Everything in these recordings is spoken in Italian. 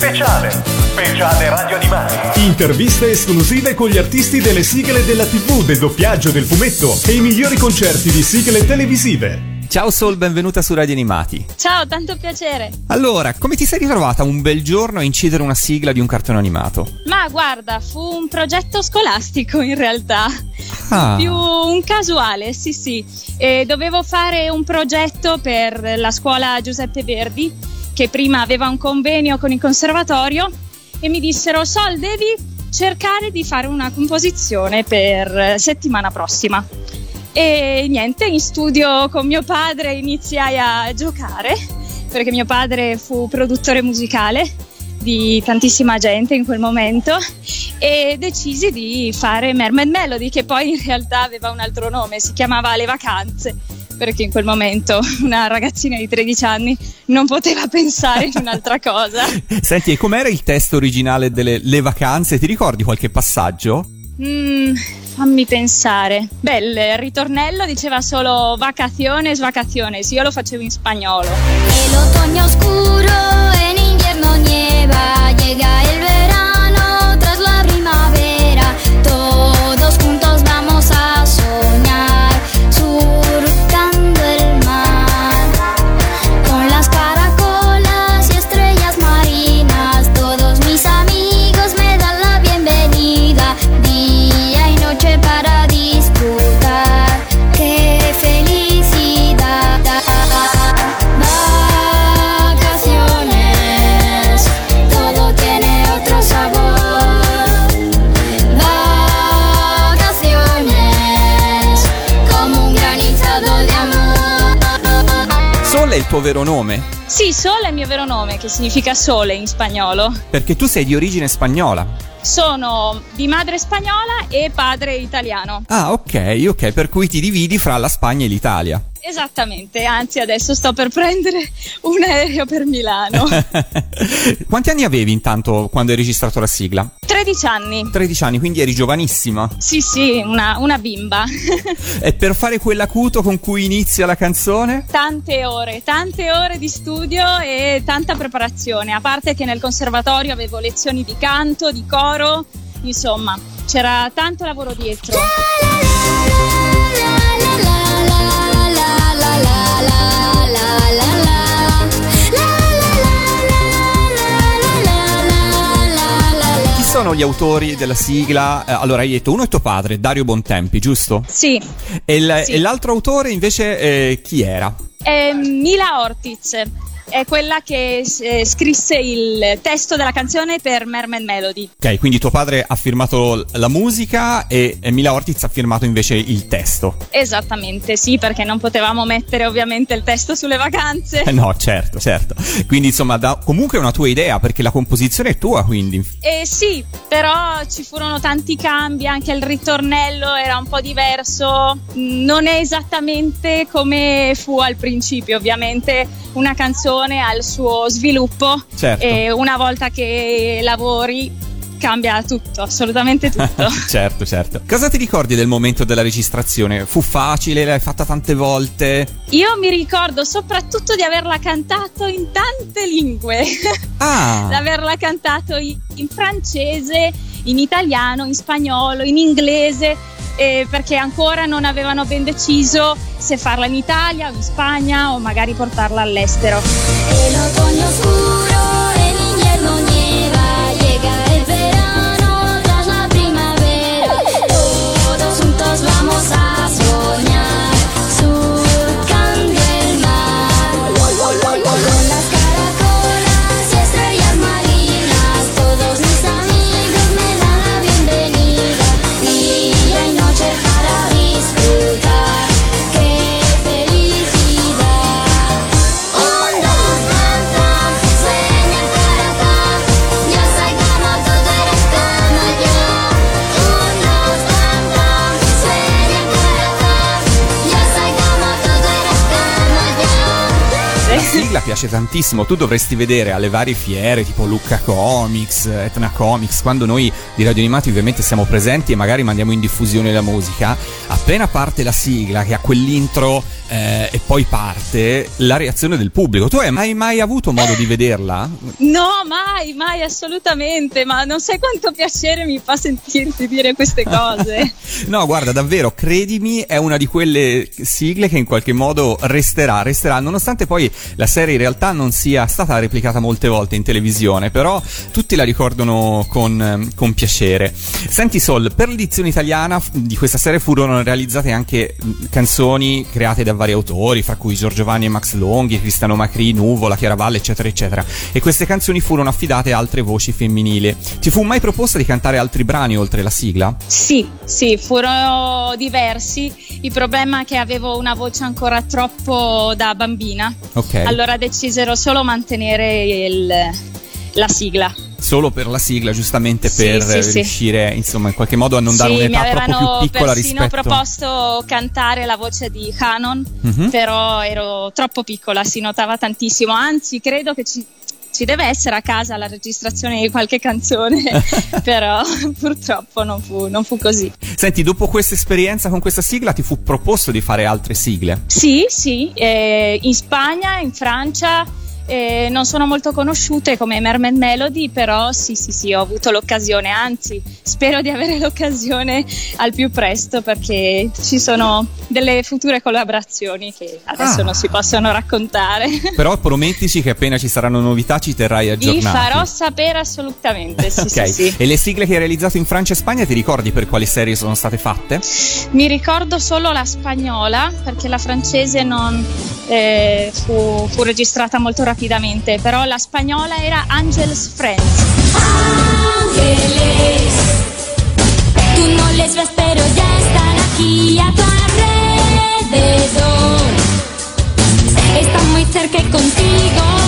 Speciale. Speciale Radio Animati. Interviste esclusive con gli artisti delle sigle della TV, del doppiaggio, del fumetto e i migliori concerti di sigle televisive. Ciao Sol, benvenuta su Radio Animati. Ciao, tanto piacere. Allora, come ti sei ritrovata un bel giorno a incidere una sigla di un cartone animato? Ma guarda, fu un progetto scolastico in realtà. Ah. Più un casuale, sì sì. E dovevo fare un progetto per la scuola Giuseppe Verdi, che prima aveva un convenio con il conservatorio, e mi dissero, Sol, devi cercare di fare una composizione per settimana prossima. E niente, in studio con mio padre iniziai a giocare, perché mio padre fu produttore musicale di tantissima gente in quel momento e decisi di fare Mermaid Melody che poi in realtà aveva un altro nome, si chiamava Le Vacanze perché in quel momento una ragazzina di 13 anni non poteva pensare in un'altra cosa. Senti, e com'era il testo originale delle Le Vacanze? Ti ricordi qualche passaggio? Mm, fammi pensare. Beh, il ritornello diceva solo vacaciones, vacaciones. Io lo facevo in spagnolo. El otoño oscuro, tuo vero nome? Sì, Sole è il mio vero nome, che significa sole in spagnolo. Perché tu sei di origine spagnola. Sono di madre spagnola e padre italiano. Ah, ok, ok, per cui ti dividi fra la Spagna e l'Italia. Esattamente, anzi adesso sto per prendere un aereo per Milano. Quanti anni avevi intanto quando hai registrato la sigla? 13 anni. 13 anni, quindi eri giovanissima. Sì, sì, una, una bimba. E per fare quell'acuto con cui inizia la canzone? tante ore, tante ore di studio e tanta preparazione. A parte che nel conservatorio avevo lezioni di canto, di coro, insomma, c'era tanto lavoro dietro. Chi sono gli autori della sigla? Eh, allora, hai detto uno è tuo padre, Dario Bontempi, giusto? Sì, E, il- Sì. e l'altro autore invece eh, chi era? è Mila Ortiz. È quella che eh, scrisse il testo della canzone per Mermaid Melody. Ok, quindi tuo padre ha firmato la musica e, e Mila Ortiz ha firmato invece il testo. Esattamente, sì, perché non potevamo mettere ovviamente il testo sulle vacanze. Eh no, certo, certo. Quindi insomma, da, comunque è una tua idea perché la composizione è tua, quindi. Eh sì, però ci furono tanti cambi, anche il ritornello era un po' diverso, Mm, non è esattamente come fu al principio, ovviamente una canzone ha il suo sviluppo Certo. e una volta che lavori cambia tutto, assolutamente tutto. certo, certo. Cosa ti ricordi del momento della registrazione? Fu facile? L'hai fatta tante volte? Io mi ricordo soprattutto di averla cantato in tante lingue. Ah! di averla cantato in francese, in italiano, in spagnolo, in inglese, eh, perché ancora non avevano ben deciso se farla in Italia o in Spagna o magari portarla all'estero. Piace tantissimo. Tu dovresti vedere alle varie fiere, tipo Lucca Comics, Etna Comics, quando noi di Radio Animati ovviamente siamo presenti e magari mandiamo in diffusione la musica. Appena parte la sigla, che ha quell'intro eh, e poi parte, la reazione del pubblico. Tu hai mai, mai avuto modo di vederla? No, mai, mai, assolutamente. Ma non sai quanto piacere mi fa sentirti dire queste cose. no, guarda, davvero, credimi, è una di quelle sigle che in qualche modo resterà, resterà, nonostante poi la serie in realtà non sia stata replicata molte volte in televisione, però tutti la ricordano con, con piacere. Senti Sol, per l'edizione italiana di questa serie furono realizzate anche canzoni create da vari autori, fra cui Giorgio Vanni e Max Longhi, Cristiano Macri, Nuvola, Chiaravalle, eccetera, eccetera. E queste canzoni furono affidate a altre voci femminili. Ti fu mai proposta di cantare altri brani oltre la sigla? Sì, sì, furono diversi. Il problema è che avevo una voce ancora troppo da bambina. Ok. Allora decisero solo mantenere il, la sigla. Solo per la sigla, giustamente Sì, per sì, eh, sì. riuscire, insomma, in qualche modo a non dare mi un'età avevano troppo più piccola rispetto proposto cantare la voce di Hanon, Mhm. però ero troppo piccola, si notava tantissimo. Anzi, credo che ci, ci deve essere a casa la registrazione di qualche canzone, però purtroppo non fu, non fu così. Senti, dopo questa esperienza con questa sigla ti fu proposto di fare altre sigle? Sì, sì, eh, in Spagna, in Francia. Eh, non sono molto conosciute come Mermaid Melody, però sì, sì, sì, ho avuto l'occasione, anzi spero di avere l'occasione al più presto perché ci sono delle future collaborazioni che adesso Ah. non si possono raccontare. Però promettici che appena ci saranno novità ci terrai Vi aggiornati. farò sapere assolutamente, sì, ok, sì, sì. e le sigle che hai realizzato in Francia e Spagna ti ricordi per quali serie sono state fatte? Mi ricordo solo la spagnola perché la francese non eh, fu, fu registrata molto rapidamente, però la spagnola era Angels Friends. Ángeles, tú no les ves, pero ya están aquí a tu alrededor. Están muy cerca contigo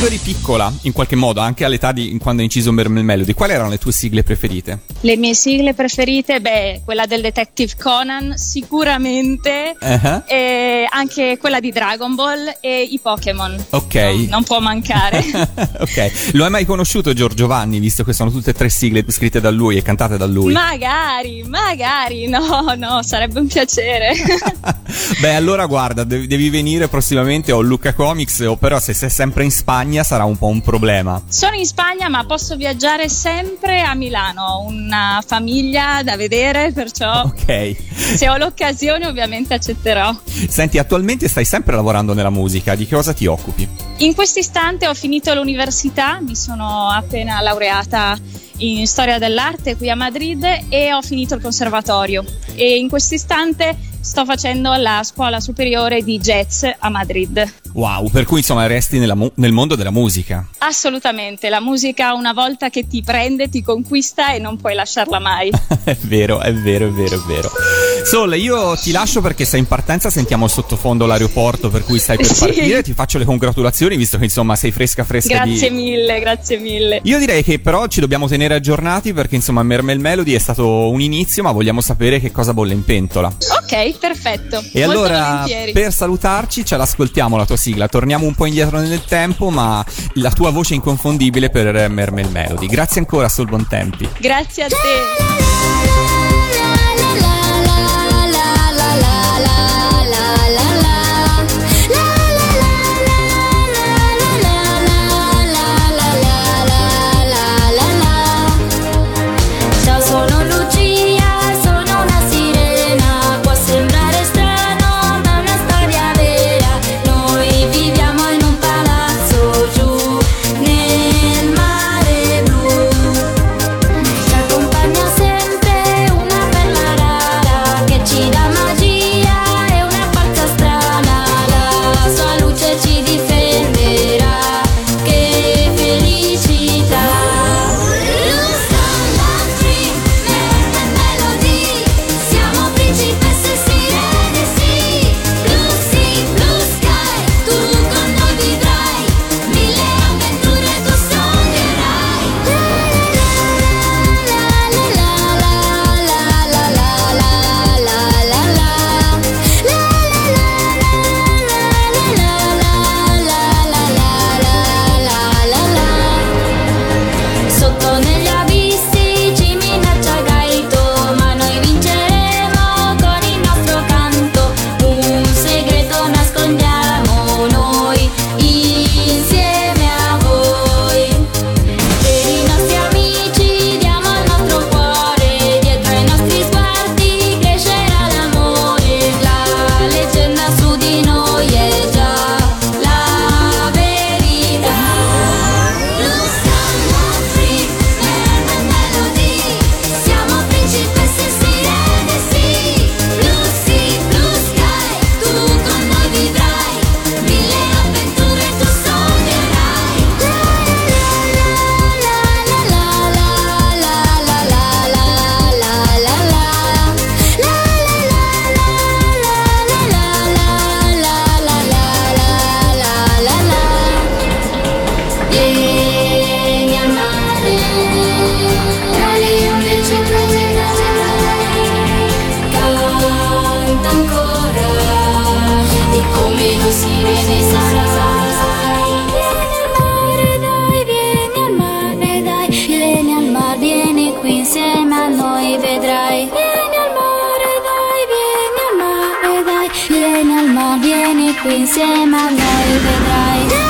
Quando eri piccola, in qualche modo, anche all'età di quando hai inciso Mermaid Melody, quali erano le tue sigle preferite? Le mie sigle preferite, beh, quella del Detective Conan sicuramente, Eh, e anche quella di Dragon Ball e i Pokémon. Ok. No, non può mancare. ok, lo hai mai conosciuto Giorgio Vanni, visto che sono tutte e tre sigle scritte da lui e cantate da lui? magari, magari, no, no, sarebbe un piacere. Beh, allora guarda, devi venire prossimamente o Luca Comics, o però se sei sempre in Spagna sarà un po' un problema. Sono in Spagna, ma posso viaggiare sempre a Milano. Ho una famiglia da vedere, perciò Ok. se ho l'occasione ovviamente accetterò. Senti, attualmente stai sempre lavorando nella musica, di che cosa ti occupi? In questo istante ho finito l'università, mi sono appena laureata in storia dell'arte qui a Madrid e ho finito il conservatorio e in questo istante sto facendo la scuola superiore di jazz a Madrid. Wow, per cui insomma resti mu- nel mondo della musica. Assolutamente, la musica una volta che ti prende ti conquista e non puoi lasciarla mai. è vero, è vero, è vero, è vero. Sol, io ti lascio perché sei in partenza, sentiamo sottofondo l'aeroporto per cui stai per Sì. partire, ti faccio le congratulazioni visto che insomma sei fresca fresca di... Grazie mille, grazie mille. Io direi che però ci dobbiamo tenere aggiornati perché insomma Mermel Melody è stato un inizio ma vogliamo sapere che cosa bolle in pentola. Ok, perfetto. E Molto allora volentieri. per salutarci ce l'ascoltiamo la tua sigla, torniamo un po' indietro nel tempo ma la tua voce è inconfondibile per Mermel Melody. Grazie ancora Sol Bontempi. Grazie a te. vieni qui insieme a me, vedrai.